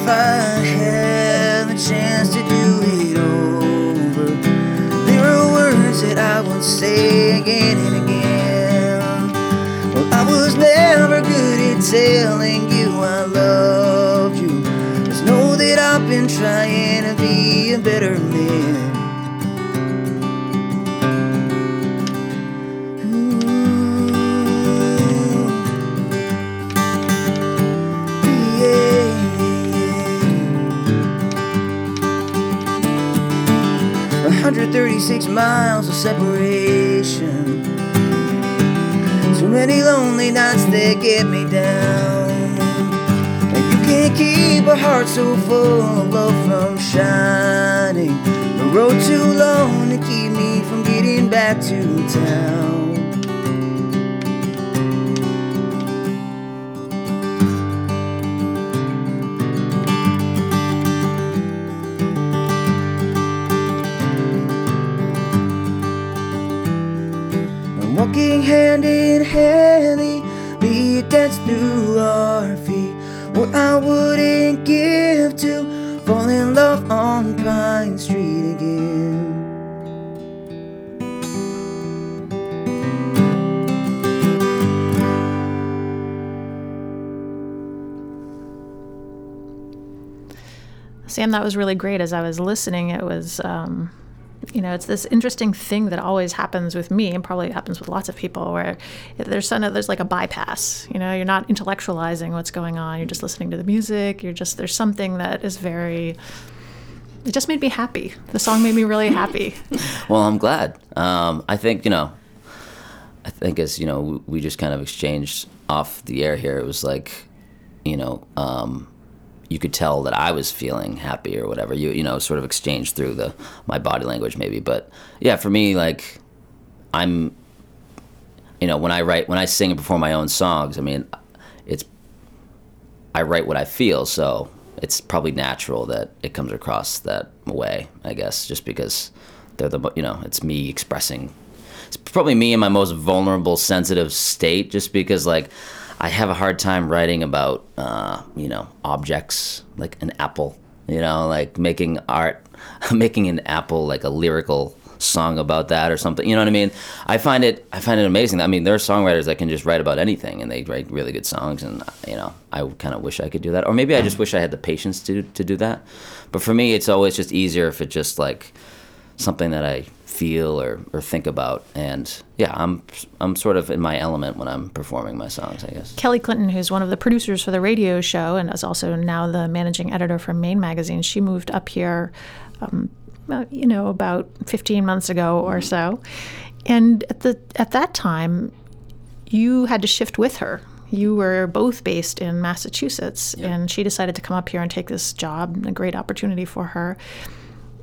If I had the chance to do it over, there are words that I would say again and again. Well, I was never good at telling you I loved you. Just know that I've been trying to be a better man. 136 miles of separation. Too many lonely nights that get me down. And you can't keep a heart so full of love from shining. The road too long to keep me from getting back to town. Sam, that was really great. As I was listening, it was, um, you know, it's this interesting thing that always happens with me, and probably happens with lots of people, where there's some, there's like a bypass. You know, you're not intellectualizing what's going on. You're just listening to the music. You're just there's something that is very. It just made me happy. The song made me really happy. <laughs> Well, I'm glad. Um, I think you know. I think as you know, we, just kind of exchanged off the air here. It was like, you know, um, you could tell that I was feeling happy or whatever. You you know, sort of exchanged through the my body language maybe. But yeah, for me, like, I'm, you know, when I write, when I sing and perform my own songs, I mean, it's, I write what I feel, so it's probably natural that it comes across that way. I guess just because they're the you know, it's me expressing. It's probably me in my most vulnerable, sensitive state, just because like I have a hard time writing about uh, you know objects like an apple. You know, like making art, <laughs> making an apple like a lyrical song about that or something. You know what I mean? I find it I find it amazing. I mean, there are songwriters that can just write about anything and they write really good songs. And you know, I kind of wish I could do that, or maybe I just wish I had the patience to to do that. But for me, it's always just easier if it's just like something that I feel or, or think about. And yeah, I'm I'm sort of in my element when I'm performing my songs. I guess. Kelly Clinton, who's one of the producers for the radio show and is also now the managing editor for Maine Magazine, she moved up here, um, uh, you know, about 15 months ago or so. And at the at that time, you had to shift with her. You were both based in Massachusetts, and she decided to come up here and take this job, a great opportunity for her.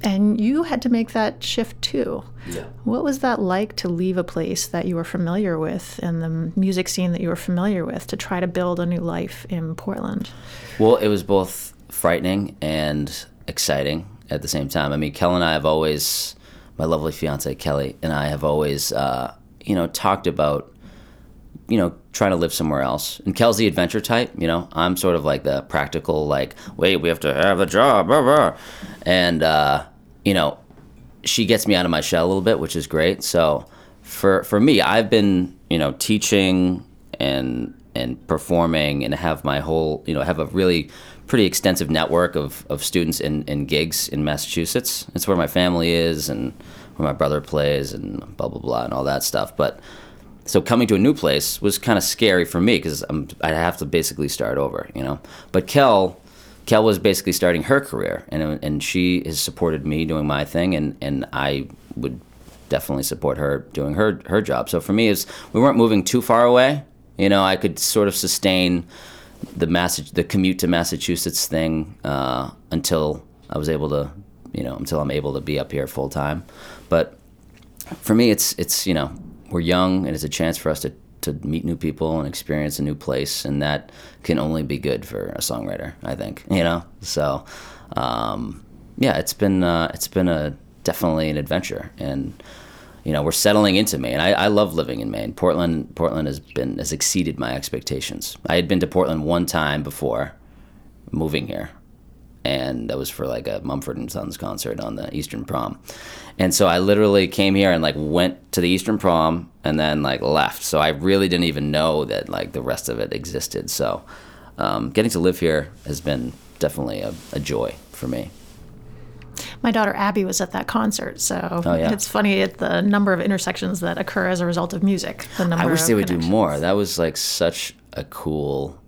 And you had to make that shift too. Yeah. What was that like to leave a place that you were familiar with and the music scene that you were familiar with to try to build a new life in Portland? Well, it was both frightening and exciting at the same time. I mean, Kel and I have always, my lovely fiance Kelly and I have always, uh, you know, talked about, you know, trying to live somewhere else. And Kel's the adventure type, you know. I'm sort of like the practical, like, wait, we have to have a job, blah, blah. and uh, you know, she gets me out of my shell a little bit, which is great. So for for me, I've been, you know, teaching and and performing and have my whole, you know, have a really pretty extensive network of, of students in, in gigs in Massachusetts. It's where my family is and where my brother plays and blah blah blah and all that stuff. But so coming to a new place was kind of scary for me because I'd have to basically start over, you know. But Kel, Kel was basically starting her career, and and she has supported me doing my thing, and and I would definitely support her doing her her job. So for me, is we weren't moving too far away. You know, I could sort of sustain the Mass- the commute to Massachusetts thing uh, until I was able to, you know, until I'm able to be up here full time. But for me, it's it's you know we're young and it's a chance for us to to meet new people and experience a new place, and that can only be good for a songwriter. I think you know. So um, yeah, it's been uh, it's been a definitely an adventure and you know, we're settling into Maine. I, I love living in Maine. Portland, Portland has been has exceeded my expectations. I had been to Portland one time before moving here, and that was for like a Mumford and Sons concert on the Eastern Prom. And so I literally came here and like went to the Eastern Prom and then like left. So I really didn't even know that like the rest of it existed. So um, getting to live here has been definitely a, a joy for me my daughter Abby was at that concert, so oh, yeah. it's funny at the number of intersections that occur as a result of music. The number I wish they would do more. That was like such a cool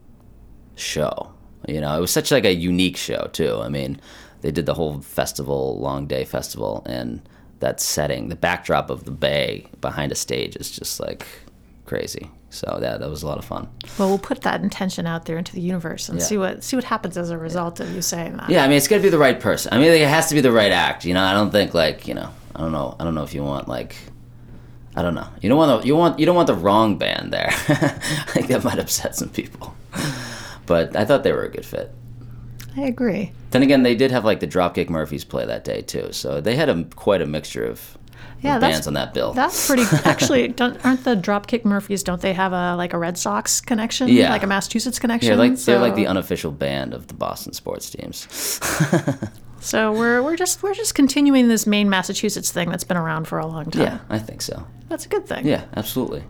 show. You know, it was such like a unique show too. I mean, they did the whole festival, long day festival, and that setting, the backdrop of the bay behind a stage is just like crazy. So yeah, that was a lot of fun. Well, we'll put that intention out there into the universe and yeah. see what see what happens as a result of you saying that. Yeah, I mean, it's got to be the right person. I mean, it has to be the right act. You know, I don't think like you know, I don't know, I don't know if you want like, I don't know, you don't want the, you want you don't want the wrong band there. <laughs> I think that might upset some people, but I thought they were a good fit. I agree. Then again, they did have like the Dropkick Murphys play that day too, so they had a quite a mixture of yeah, bands on that bill. That's pretty. <laughs> Actually, aren't the Dropkick Murphys? Don't they have a like a Red Sox connection? Yeah, like a Massachusetts connection. Yeah, like so. they're like the unofficial band of the Boston sports teams. <laughs> so we're we're just we're just continuing this Maine Massachusetts thing that's been around for a long time. Yeah, I think so. That's a good thing. Yeah, absolutely.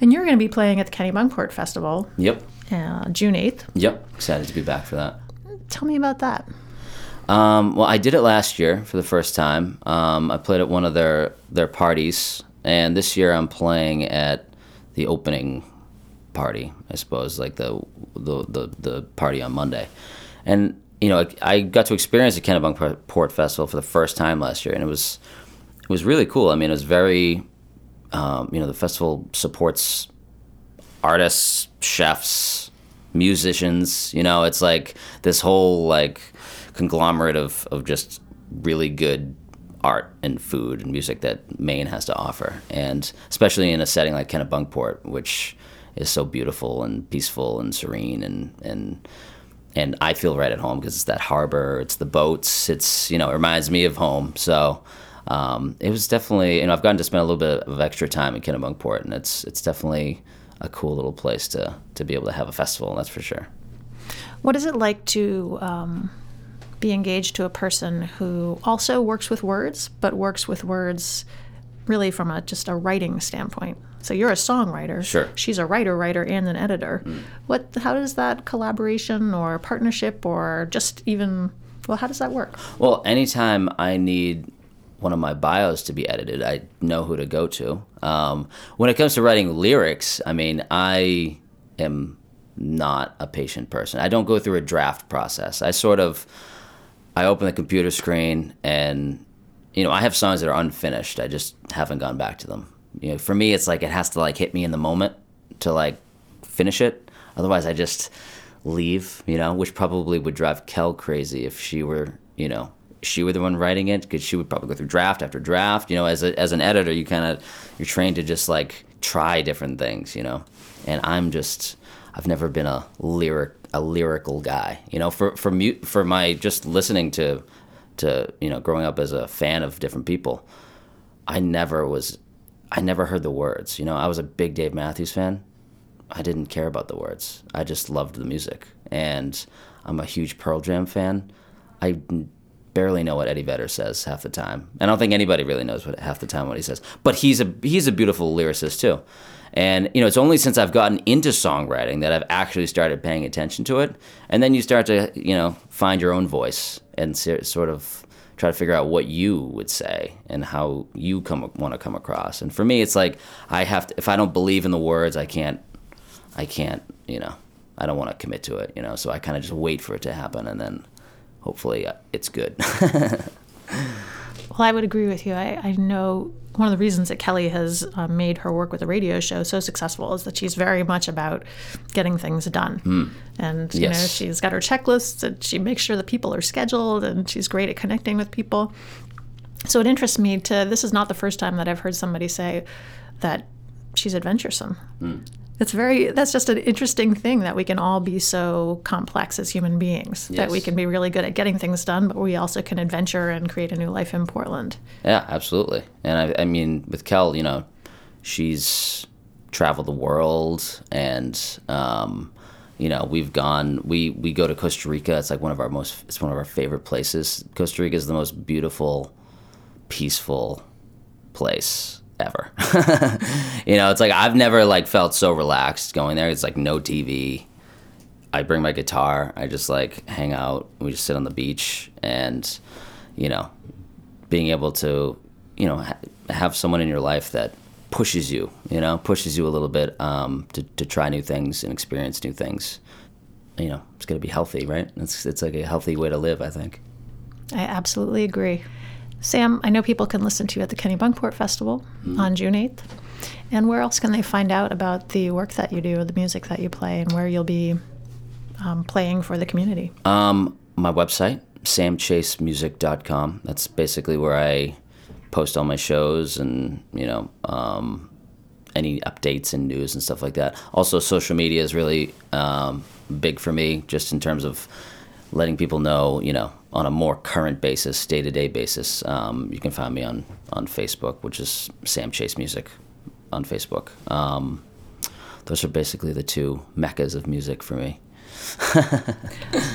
And you're going to be playing at the Kennebunkport Festival. Yep. Uh, June eighth. Yep. Excited to be back for that. Tell me about that. Um, well, I did it last year for the first time. Um, I played at one of their their parties, and this year I'm playing at the opening party. I suppose like the the the, the party on Monday, and you know I, I got to experience the Kennebunkport Festival for the first time last year, and it was it was really cool. I mean, it was very um, you know the festival supports artists, chefs, musicians. You know, it's like this whole like conglomerate of, of just really good art and food and music that Maine has to offer. And especially in a setting like Kennebunkport, which is so beautiful and peaceful and serene and, and and I feel right at home because it's that harbor, it's the boats, it's you know, it reminds me of home. So um, it was definitely you know I've gotten to spend a little bit of extra time in Kennebunkport, and it's it's definitely a cool little place to to be able to have a festival. That's for sure. What is it like to um, be engaged to a person who also works with words, but works with words really from a just a writing standpoint. So you're a songwriter. Sure. She's a writer, writer, and an editor. Mm. What? How does that collaboration or partnership or just even well, how does that work? Well, anytime I need one of my bios to be edited, I know who to go to. Um, when it comes to writing lyrics, I mean, I am not a patient person. I don't go through a draft process. I sort of I open the computer screen and you know, I have songs that are unfinished. I just haven't gone back to them. You know, for me it's like it has to like hit me in the moment to like finish it. Otherwise I just leave, you know, which probably would drive Kel crazy if she were, you know, she were the one writing it because she would probably go through draft after draft. You know, as a, as an editor, you kind of you're trained to just like try different things. You know, and I'm just I've never been a lyric a lyrical guy. You know, for for mute for my just listening to to you know growing up as a fan of different people, I never was I never heard the words. You know, I was a big Dave Matthews fan. I didn't care about the words. I just loved the music, and I'm a huge Pearl Jam fan. I barely know what Eddie Vedder says half the time. I don't think anybody really knows what half the time what he says. But he's a he's a beautiful lyricist too. And you know, it's only since I've gotten into songwriting that I've actually started paying attention to it. And then you start to, you know, find your own voice and sort of try to figure out what you would say and how you come want to come across. And for me, it's like I have to if I don't believe in the words, I can't I can't, you know, I don't want to commit to it, you know. So I kind of just wait for it to happen and then hopefully uh, it's good. <laughs> Well, I would agree with you. I, I know one of the reasons that Kelly has uh, made her work with the radio show so successful is that she's very much about getting things done. Mm. And, you Yes. know, she's got her checklists and she makes sure that people are scheduled and she's great at connecting with people. So it interests me to, this is not the first time that I've heard somebody say that she's adventuresome. It's very, that's just an interesting thing that we can all be so complex as human beings, that we can be really good at getting things done, but we also can adventure and create a new life in Portland. Yeah, absolutely. And I, I mean, with Kel, you know, she's traveled the world, and um, you know, we've gone. We we go to Costa Rica. It's like one of our most. It's one of our favorite places. Costa Rica is the most beautiful, peaceful place ever. <laughs> you know, it's like I've never like felt so relaxed going there. It's like no TV. I bring my guitar. I just like hang out. We just sit on the beach, and you know, being able to, you know, ha- have someone in your life that pushes you, you know, pushes you a little bit um, to, to try new things and experience new things. You know, it's going to be healthy, right? It's, it's like a healthy way to live, I think. I absolutely agree. Sam, I know people can listen to you at the Kennebunkport Festival on June 8th. And where else can they find out about the work that you do, the music that you play, and where you'll be um, playing for the community? Um, my website, samchasemusic.com. That's basically where I post all my shows and, you know, um, any updates and news and stuff like that. Also, social media is really um, big for me, just in terms of letting people know, you know, on a more current basis, day to day basis. Um, you can find me on, on Facebook, which is Sam Chase Music on Facebook. Um, those are basically the two meccas of music for me. <laughs>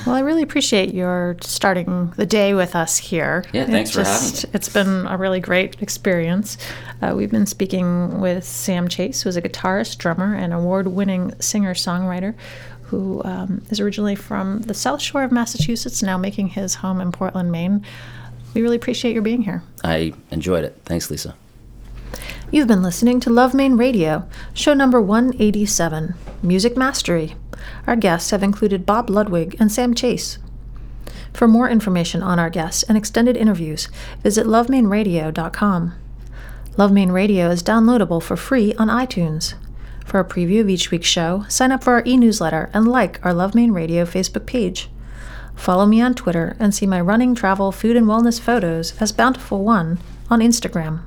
Well, I really appreciate your starting the day with us here. Yeah, thanks It's for having me. It's been a really great experience. Uh, we've been speaking with Sam Chase, who's a guitarist, drummer, and award winning singer songwriter who um, is originally from the South Shore of Massachusetts, now making his home in Portland, Maine. We really appreciate your being here. I enjoyed it. Thanks, Lisa. You've been listening to Love Maine Radio, show number 187, Music Mastery. Our guests have included Bob Ludwig and Sam Chase. For more information on our guests and extended interviews, visit lovemaineradio.com. Love Maine Radio is downloadable for free on iTunes. For a preview of each week's show, sign up for our e newsletter and like our Love Maine Radio Facebook page. Follow me on Twitter and see my running, travel, food, and wellness photos as Bountiful1 on Instagram.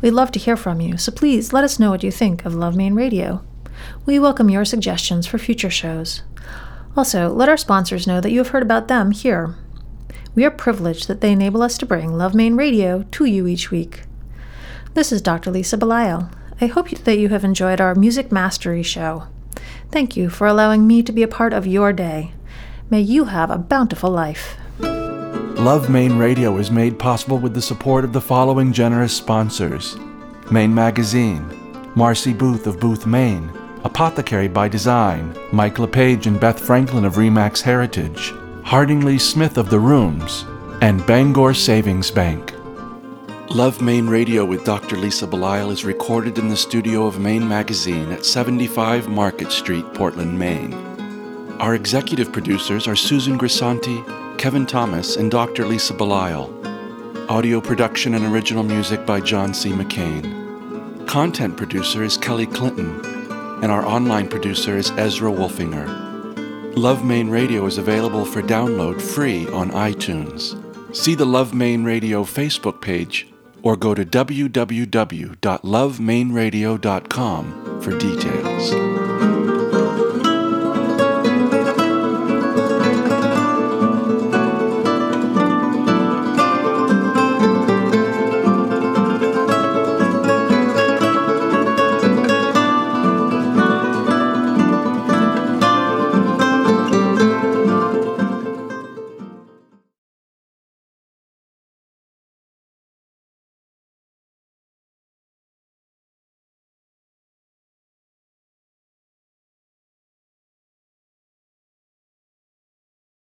We'd love to hear from you, so please let us know what you think of Love Maine Radio. We welcome your suggestions for future shows. Also, let our sponsors know that you have heard about them here. We are privileged that they enable us to bring Love Maine Radio to you each week. This is Dr. Lisa Belisle. I hope that you have enjoyed our Music Mastery show. Thank you for allowing me to be a part of your day. May you have a bountiful life. Love Maine Radio is made possible with the support of the following generous sponsors Maine Magazine, Marcy Booth of Booth, Maine, Apothecary by Design, Mike LePage and Beth Franklin of Remax Heritage, Harding Lee Smith of The Rooms, and Bangor Savings Bank. Love Maine Radio with Dr. Lisa Belisle is recorded in the studio of Maine Magazine at 75 Market Street, Portland, Maine. Our executive producers are Susan Grisanti, Kevin Thomas, and Dr. Lisa Belisle. Audio production and original music by John C. McCain. Content producer is Kelly Clinton, and our online producer is Ezra Wolfinger. Love Maine Radio is available for download free on iTunes. See the Love Maine Radio Facebook page or go to www.lovemaineradio.com for details.